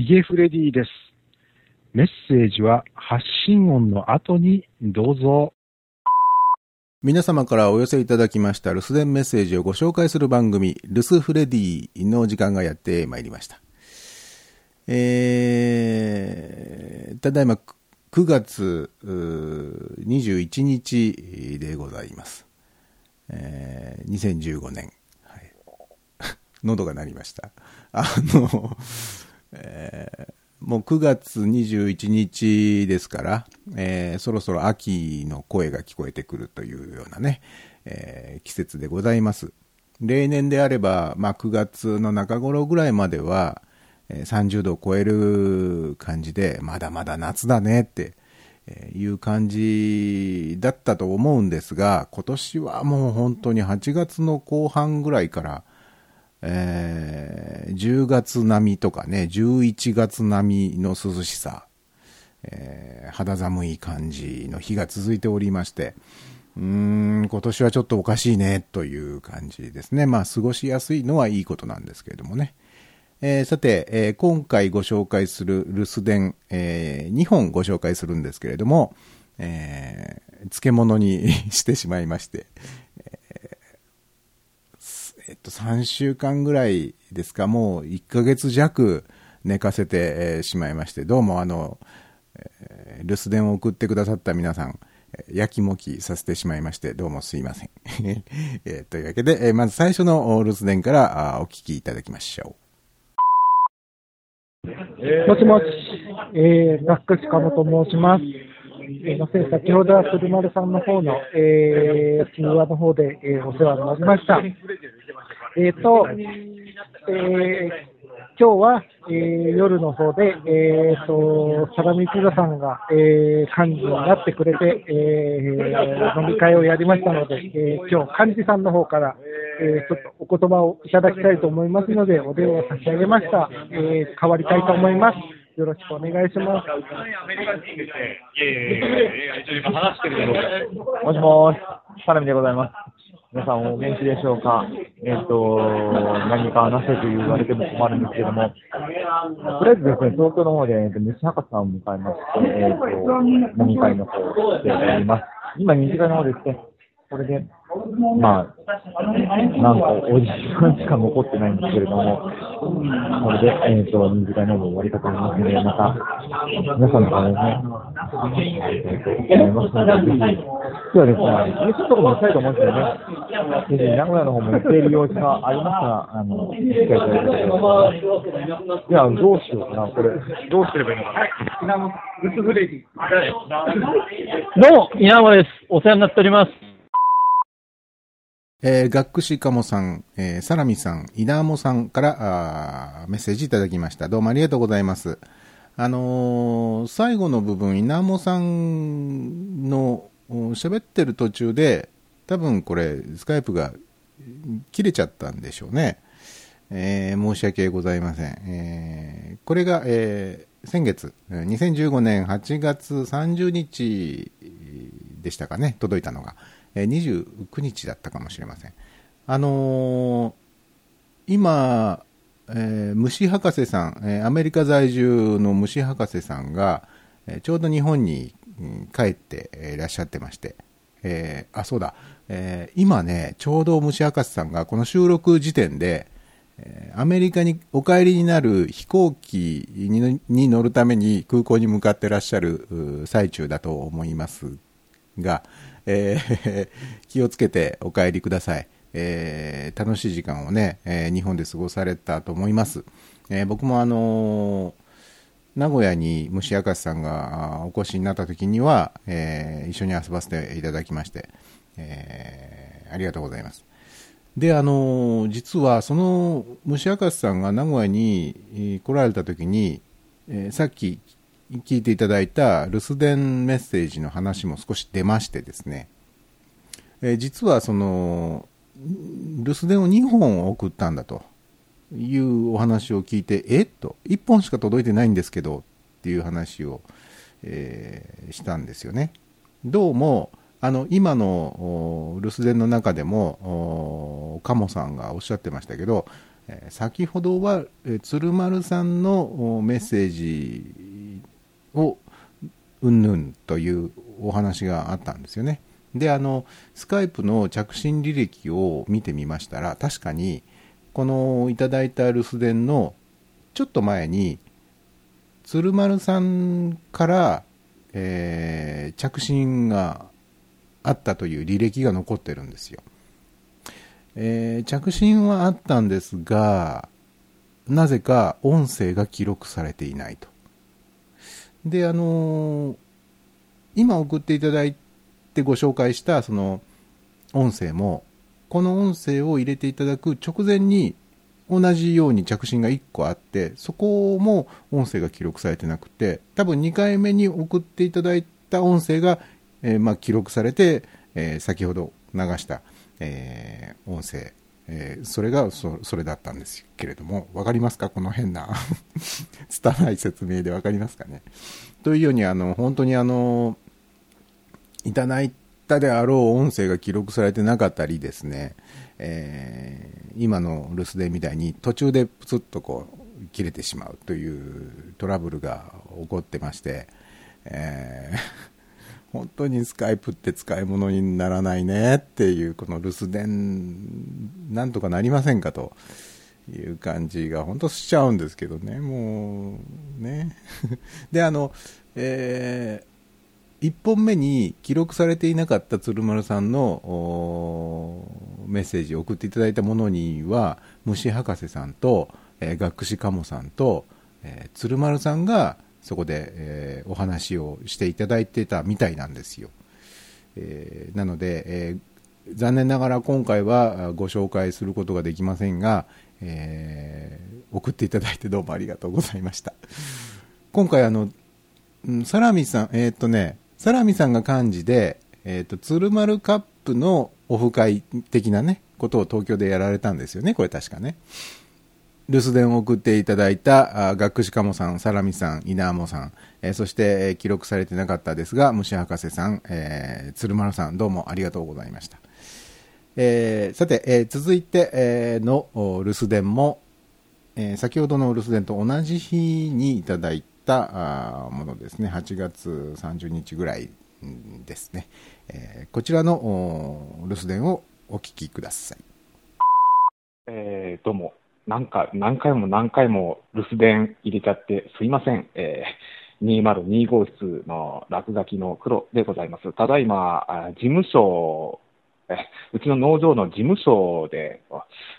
ヒゲフレディです。メッセージは発信音の後にどうぞ。皆様からお寄せいただきました留守電メッセージをご紹介する番組、留守フレディの時間がやってまいりました。えー、ただいま9月21日でございます。えー、2015年。はい、喉が鳴りました。あの、えー、もう9月21日ですから、えー、そろそろ秋の声が聞こえてくるというようなね、えー、季節でございます。例年であれば、まあ、9月の中頃ぐらいまでは、えー、30度を超える感じで、まだまだ夏だねっていう感じだったと思うんですが、今年はもう本当に8月の後半ぐらいから、え、10月並みとかね、11月並みの涼しさ、えー、肌寒い感じの日が続いておりまして、うーん、今年はちょっとおかしいね、という感じですね。まあ、過ごしやすいのはいいことなんですけれどもね。えー、さて、えー、今回ご紹介する留守電、えー、2本ご紹介するんですけれども、え、漬物に してしまいまして、えっと、3週間ぐらいですか、もう1ヶ月弱寝かせてしまいまして、どうもあの、えー、留守電を送ってくださった皆さん、やきもきさせてしまいまして、どうもすいません。えー、というわけで、えー、まず最初の留守電からお聞きいただきましょう。もしもし、えー、学士鴨と申します。えー、ませ、先ほどは鶴丸さんの方の、えー、通話の方で、えー、お世話になりました。えっ、ー、と、えー、今日は、えー、夜の方で、えーと、相模ピザさんが、えー、幹事になってくれて、えー、飲み会をやりましたので、えー、今日幹事さんの方から、えー、ちょっとお言葉をいただきたいと思いますので、お電話差し上げました。えー、代わりたいと思います。よろしくお願いします。もしもし、サラミでございます。皆さんお元気でしょうか。えっ、と、何か話せと言われても困るんですけども、とりあえずですね、東京の方で、えー、と西博士さんを迎えまして、えっ、と、飲み会の方をしております。今、二次会の方ですね、これで、まあ、なんかおじさんしか残ってないんですけれども、これで、えっ、ー、と、二次会の終わりたと思いますので、また、皆さんの方ね、えー、と、思いますので、ぜひ、今日はですね、ちょっとも行きたいと思うんですよね。ぜひ、名古屋の方も行っている様子がありますが、あの、機会いただいていや、どうしようかな、これ。どうすればいいの？かな。稲本、ルスフレディ。どうも、稲本です。お世話になっております。えー、学士かもさん、えー、サラミさん、稲もさんからあメッセージいただきました。どうもありがとうございます。あのー、最後の部分、稲もさんの喋ってる途中で、多分これ、スカイプが切れちゃったんでしょうね。えー、申し訳ございません。えー、これが、えー、先月、2015年8月30日でしたかね、届いたのが。29日だったかもしれません。あのー、今、えー、虫博士さん、え、アメリカ在住の虫博士さんが、え、ちょうど日本に帰っていらっしゃってまして、えー、あ、そうだ、え、今ね、ちょうど虫博士さんがこの収録時点で、アメリカにお帰りになる飛行機に乗るために空港に向かってらっしゃる最中だと思いますが、えー、気をつけてお帰りください。えー、楽しい時間をね、えー、日本で過ごされたと思います。えー、僕もあの名古屋に虫明石さんがお越しになった時には、え一緒に遊ばせていただきまして、えありがとうございます。で、あの実はその虫明石さんが名古屋に来られた時に、えさっき聞いていただいた留守電メッセージの話も少し出ましてですね、えー、実はその留守電を2本送ったんだというお話を聞いてえっと1本しか届いてないんですけどっていう話を、えー、したんですよね。どうもあの今の留守電の中でも鴨さんがおっしゃってましたけど、先ほどは、鶴丸さんのメッセージをうんぬんというお話があったんですよね。で、あの、スカイプの着信履歴を見てみましたら、確かに、このいただいた留守電のちょっと前に、鶴丸さんから、えー着信があったという履歴が残ってるんですよ。えー着信はあったんですが、なぜか音声が記録されていないと。で、あのー今送っていただいてご紹介したその音声も、この音声を入れていただく直前に同じように着信が1個あって、そこも音声が記録されてなくて、多分2回目に送っていただいた音声が、えーまあ、記録されて、えー先ほど流した、えー音声、えーそれがそれだったんですけれども、わかりますか？この変な、拙い説明でわかりますかね？というように、あの、本当にあの、いただいたであろう音声が記録されてなかったりですね、えー今の留守電みたいに途中でプツッとこう切れてしまうというトラブルが起こってまして、えー本当にスカイプって使い物にならないねっていうこの留守電なんとかなりませんかという感じが本当しちゃうんですけどね。もうね。であの、えー1本目に記録されていなかった鶴丸さんのメッセージを送っていただいたものには虫博士さんと、えー学士鴨さんと、えー鶴丸さんがそこで、えーお話をしていただいてたみたいなんですよ、えーなので、えー残念ながら今回はご紹介することができませんが、えー送っていただいてどうもありがとうございました今回あのサラミさん、えっとね、サラミさんが幹事で、えっと、鶴丸カップのオフ会的なね、ことを東京でやられたんですよね、これ確かね。留守電を送っていただいた、あ学士鴨さん、サラミさん、稲 amo さん、えーそして、えー記録されてなかったですが、虫博士さん、えー鶴丸さん、どうもありがとうございました。えーさて、えー続いて、えーの留守電も、えー先ほどの留守電と同じ日にいただいたあものですね、8月30日ぐらいですね、えーこちらの留守電をお聞きください。えーどうも、なんか、何回も何回も留守電入れちゃってすいません。えー、202号室の落書きの黒でございます。ただいま、事務所、えうちの農場の事務所で、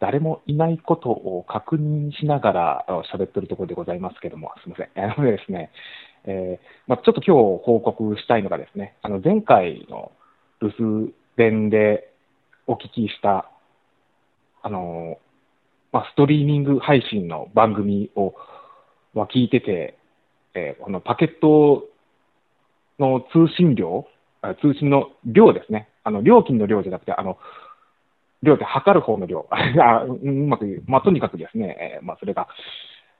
誰もいないことを確認しながら喋ってるところでございますけども、すみません。あのですね、えーまあ、ちょっと今日報告したいのがですね、あの前回の留守電でお聞きしたあの、まあ、ストリーミング配信の番組を、まあ、聞いてて、えーこのパケットの通信量、通信の量ですね。あの、料金の量じゃなくて、あの、量って測る方の量。あうまく言う。まあ、とにかくですね、えーまあ、それが、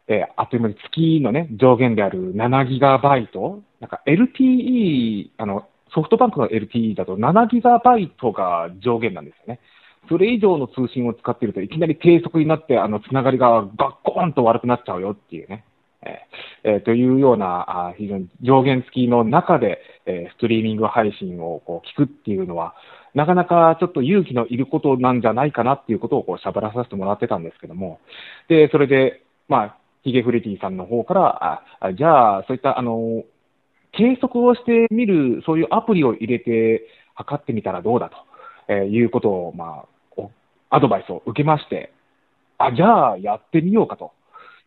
えーあっという間に月のね、上限である7ギガバイト、なんか LTE、あの、ソフトバンクの LTE だと7ギガバイトが上限なんですよね。それ以上の通信を使っているといきなり低速になって、あの、つながりがガッコーンと悪くなっちゃうよっていうね。えーえというような、あ非常に上限付きの中で、えーストリーミング配信をこう聞くっていうのは、なかなかちょっと勇気のいることなんじゃないかなっていうことをこう喋らさせてもらってたんですけども、で、それで、まあ、ヒゲフレティさんの方から、あじゃあ、そういった、あの、計測をしてみる、そういうアプリを入れて測ってみたらどうだと、えーいうことを、まあ、アドバイスを受けまして、あ、じゃあやってみようかと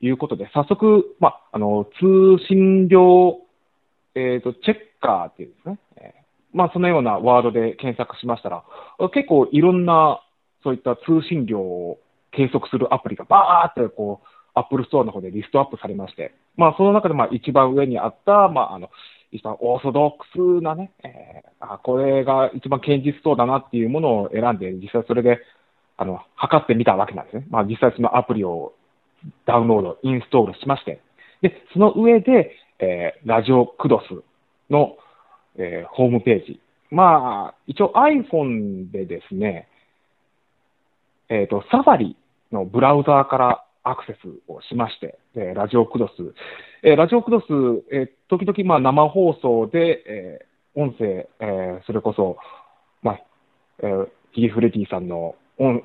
いうことで、早速、まあ、あの、通信量、えっ、と、チェッカーっていうんですね。えーまあ、そのようなワードで検索しましたら、結構いろんな、そういった通信量を計測するアプリがバーってこう、アップルストアの方でリストアップされまして、まあ、その中でまあ一番上にあった、まあ、あの、一番オーソドックスなね、えーあこれが一番堅実そうだなっていうものを選んで、実際それで、あの、測ってみたわけなんですね。まあ、実際そのアプリをダウンロード、インストールしまして、で、その上で、えーラジオクドスの、えーホームページ。まあ、一応 iPhone でですね、えっ、と、サファリのブラウザーからアクセスをしまして、えーラジオクドス、えーラジオクドス、えー時々まあ生放送で、えー音声、えーそれこそ、まあ、えーヒゲフレディさんの音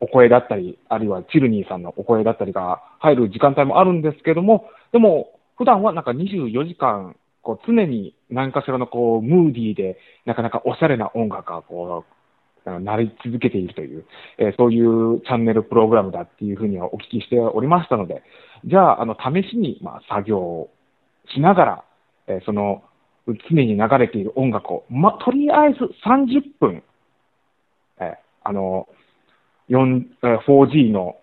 お声だったり、あるいはチルニーさんのお声だったりが入る時間帯もあるんですけども、でも、普段はなんか24時間、こう常に何かしらのこうムーディーで、なかなかおしゃれな音楽がこう、なり続けているという、えーそういうチャンネルプログラムだっていうふうにはお聞きしておりましたので、じゃあ、あの、試しに、まあ、作業をしながら、えーその、常に流れている音楽を、ま、とりあえず30分、あの、4G の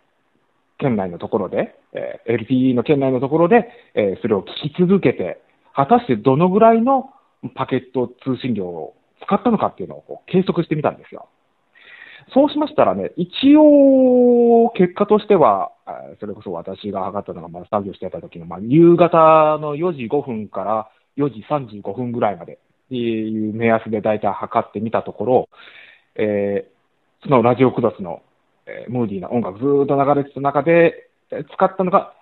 圏内のところで、えー LTE の圏内のところで、えーそれを聞き続けて、果たしてどのぐらいのパケット通信量を使ったのかっていうのをこう計測してみたんですよ。そうしましたらね、一応、結果としては、それこそ私が測ったのが、まあ、作業してた時の、まあ、夕方の4時5分から4時35分ぐらいまでっていう目安で大体測ってみたところ、えーそのラジオクドスの、えームーディーな音楽ずっと流れてた中で、え使ったのが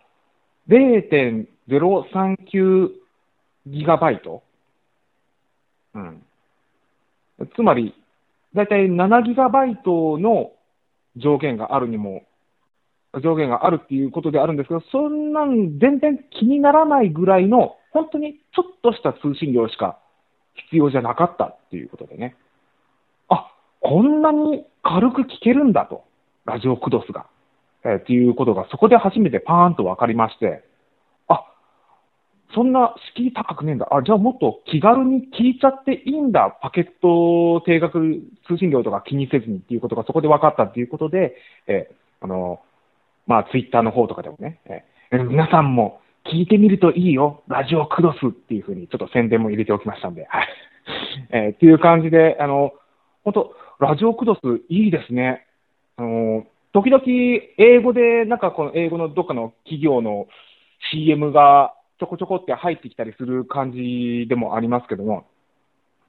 0.039ギガバイト。うん。つまり、だいたい7ギガバイトの上限があるにも、上限があるっていうことであるんですけど、そんなん全然気にならないぐらいの、本当にちょっとした通信量しか必要じゃなかったっていうことでね。こんなに軽く聞けるんだと、ラジオクドスが。えーっていうことが、そこで初めてパーンと分かりまして、あ、そんな敷居高くねえんだ。あ、じゃあもっと気軽に聞いちゃっていいんだ。パケット定額通信量とか気にせずにっていうことがそこで分かったっていうことで、えーあの、まあ、ツイッターの方とかでもね、えー皆さんも聞いてみるといいよ。ラジオクドスっていうふうにちょっと宣伝も入れておきましたんで、はい。えーっていう感じで、あの、本当ラジオクドスいいですね。あの、時々英語で、なんかこの英語のどっかの企業の CM がちょこちょこって入ってきたりする感じでもありますけども、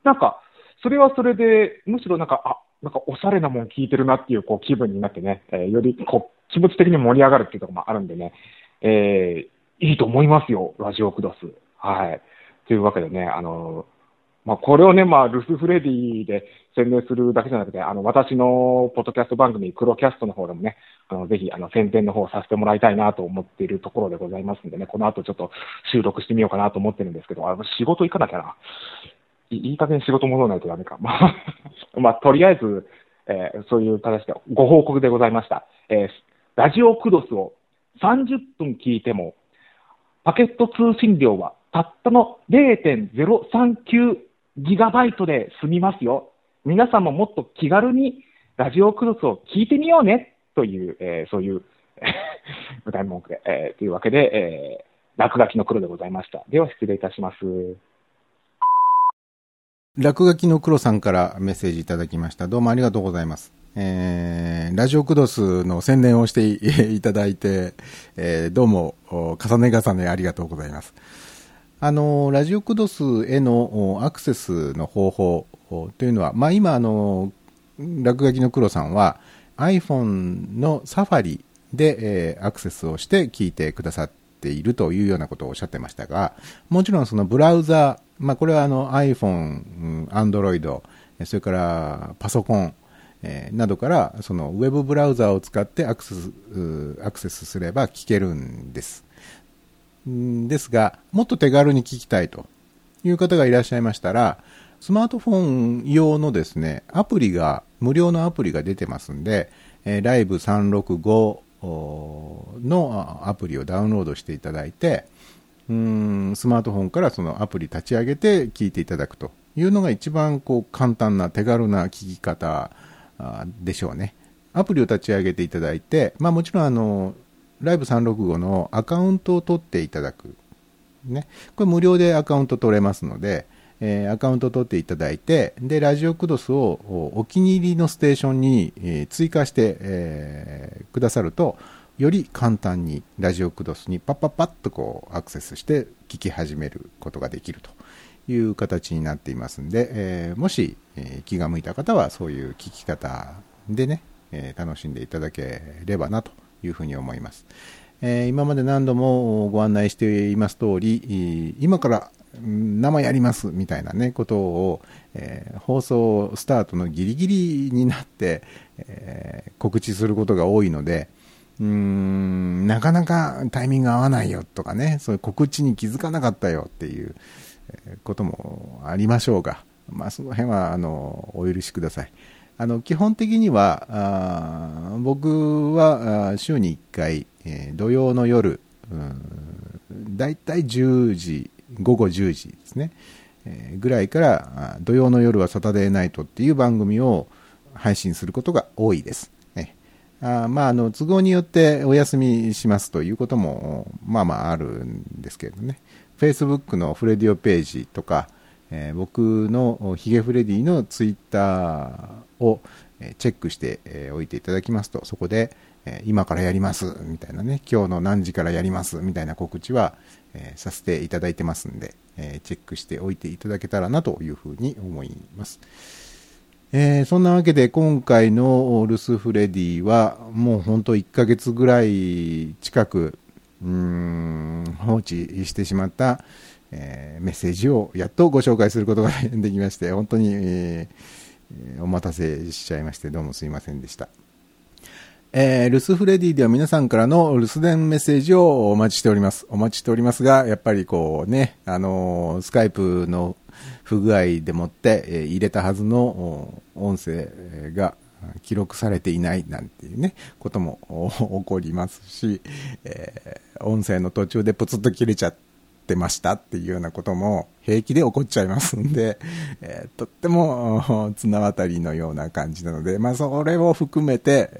なんか、それはそれで、むしろなんか、あ、なんかおしゃれなもん聞いてるなっていうこう気分になってね、えーよりこう気持ち的に盛り上がるっていうところもあるんでね、えーいいと思いますよ、ラジオクドス。はい。というわけでね、あのまあ、これをね、まあ、ルスフレディで宣伝するだけじゃなくて、あの、私のポッドキャスト番組、クロキャストの方でもね、あの、ぜひ、あの、宣伝の方をさせてもらいたいなと思っているところでございますんでね、この後ちょっと収録してみようかなと思ってるんですけど、あの、仕事行かなきゃな。いいい加減仕事戻らないとダメか。まあ、まあ、とりあえず、えーそういう形でご報告でございました。えーラジオクドスを30分聞いても、パケット通信量はたったの0.039ギガバイトで済みますよ。皆さんももっと気軽にラジオクロスを聞いてみようねという、えーそういう 舞台文句で、えーというわけで、えー落書きの黒でございました。では失礼いたします。落書きの黒さんからメッセージいただきました。どうもありがとうございます。えー、ラジオクドスの宣伝をしていただいて、えーどうも、重ね重ねありがとうございます。あの、ラジオクドスへのアクセスの方法というのは、まあ今、あの、落書きの黒さんは iPhone のサファリで、えーアクセスをして聞いてくださっているというようなことをおっしゃってましたが、もちろんそのブラウザ、まあこれはあの iPhone、Android、それからパソコン、えーなどからそのウェブブラウザを使ってアクセスアクセスすれば聞けるんです。んですが、もっと手軽に聞きたいという方がいらっしゃいましたら、スマートフォン用のですね、アプリが、無料のアプリが出てますんで、えーライブ365のアプリをダウンロードしていただいて、うんスマートフォンからそのアプリ立ち上げて聞いていただくというのが一番こう簡単な手軽な聞き方でしょうね。アプリを立ち上げていただいて、まあ、もちろんあのライブ365のアカウントを取っていただく、ね、これ無料でアカウント取れますので、えーアカウント取っていただいてでラジオクドスをお気に入りのステーションに、え追加して、えーくださるとより簡単にラジオクドスにパッパッパッとこうアクセスして聞き始めることができるという形になっていますんで、えーもし、え気が向いた方はそういう聞き方でね、え楽しんでいただければなというふうに思います。え今まで何度もご案内しています通り、今から生やりますみたいなね、ことを、えー放送スタートのギリギリになって、えー告知することが多いので、うーん、なかなかタイミング合わないよとかね、そういう告知に気づかなかったよっていうこともありましょうが、まあ、その辺はあのお許しください。あの基本的にはあ僕は週に1回、えー土曜の夜、うんだいたい10時、午後10時ですね、えーぐらいから土曜の夜はサタデーナイトっていう番組を配信することが多いです。えあまあ、あの都合によってお休みしますということもまあまああるんですけれどね Facebook のフレディオページとか、えー僕のヒゲフレディのツイッターをチェックしておいていただきますとそこで、え今からやりますみたいなね今日の何時からやりますみたいな告知は、えさせていただいてますんで、えチェックしておいていただけたらなというふうに思います。えーそんなわけで今回のルスフレディはもう本当1ヶ月ぐらい近くうーん放置してしまった、えーメッセージをやっとご紹介することができまして 本当に、えーお待たせしちゃいましてどうもすいませんでした。えー、ルスフレディでは皆さんからの留守電メッセージをお待ちしております。お待ちしておりますが、やっぱりこうね、あのースカイプの不具合でもって、えー入れたはずの音声が記録されていないなんていうね、ことも起こりますし、えー音声の途中でプツッと切れちゃってましたっていうようなことも平気で起こっちゃいますんで、えーとっても 綱渡りのような感じなので、まあそれを含めて、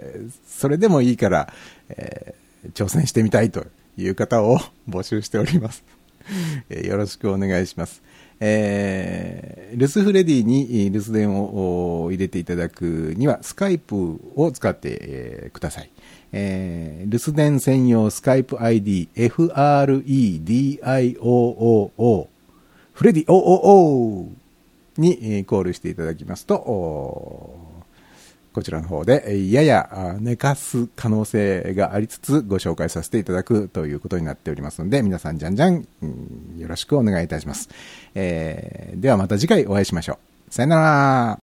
それでもいいから、えー挑戦してみたいという方を募集しております。えーよろしくお願いします。えー留守フレディに留守電を入れていただくには、スカイプを使って、えーください。えー留守電専用スカイプ ID、FREDIOOO、フレディ OOO にえーコールしていただきますと、こちらの方で、やや寝かす可能性がありつつご紹介させていただくということになっておりますので、皆さんじゃんじゃん、うんよろしくお願いいたします。えーではまた次回お会いしましょう。さよなら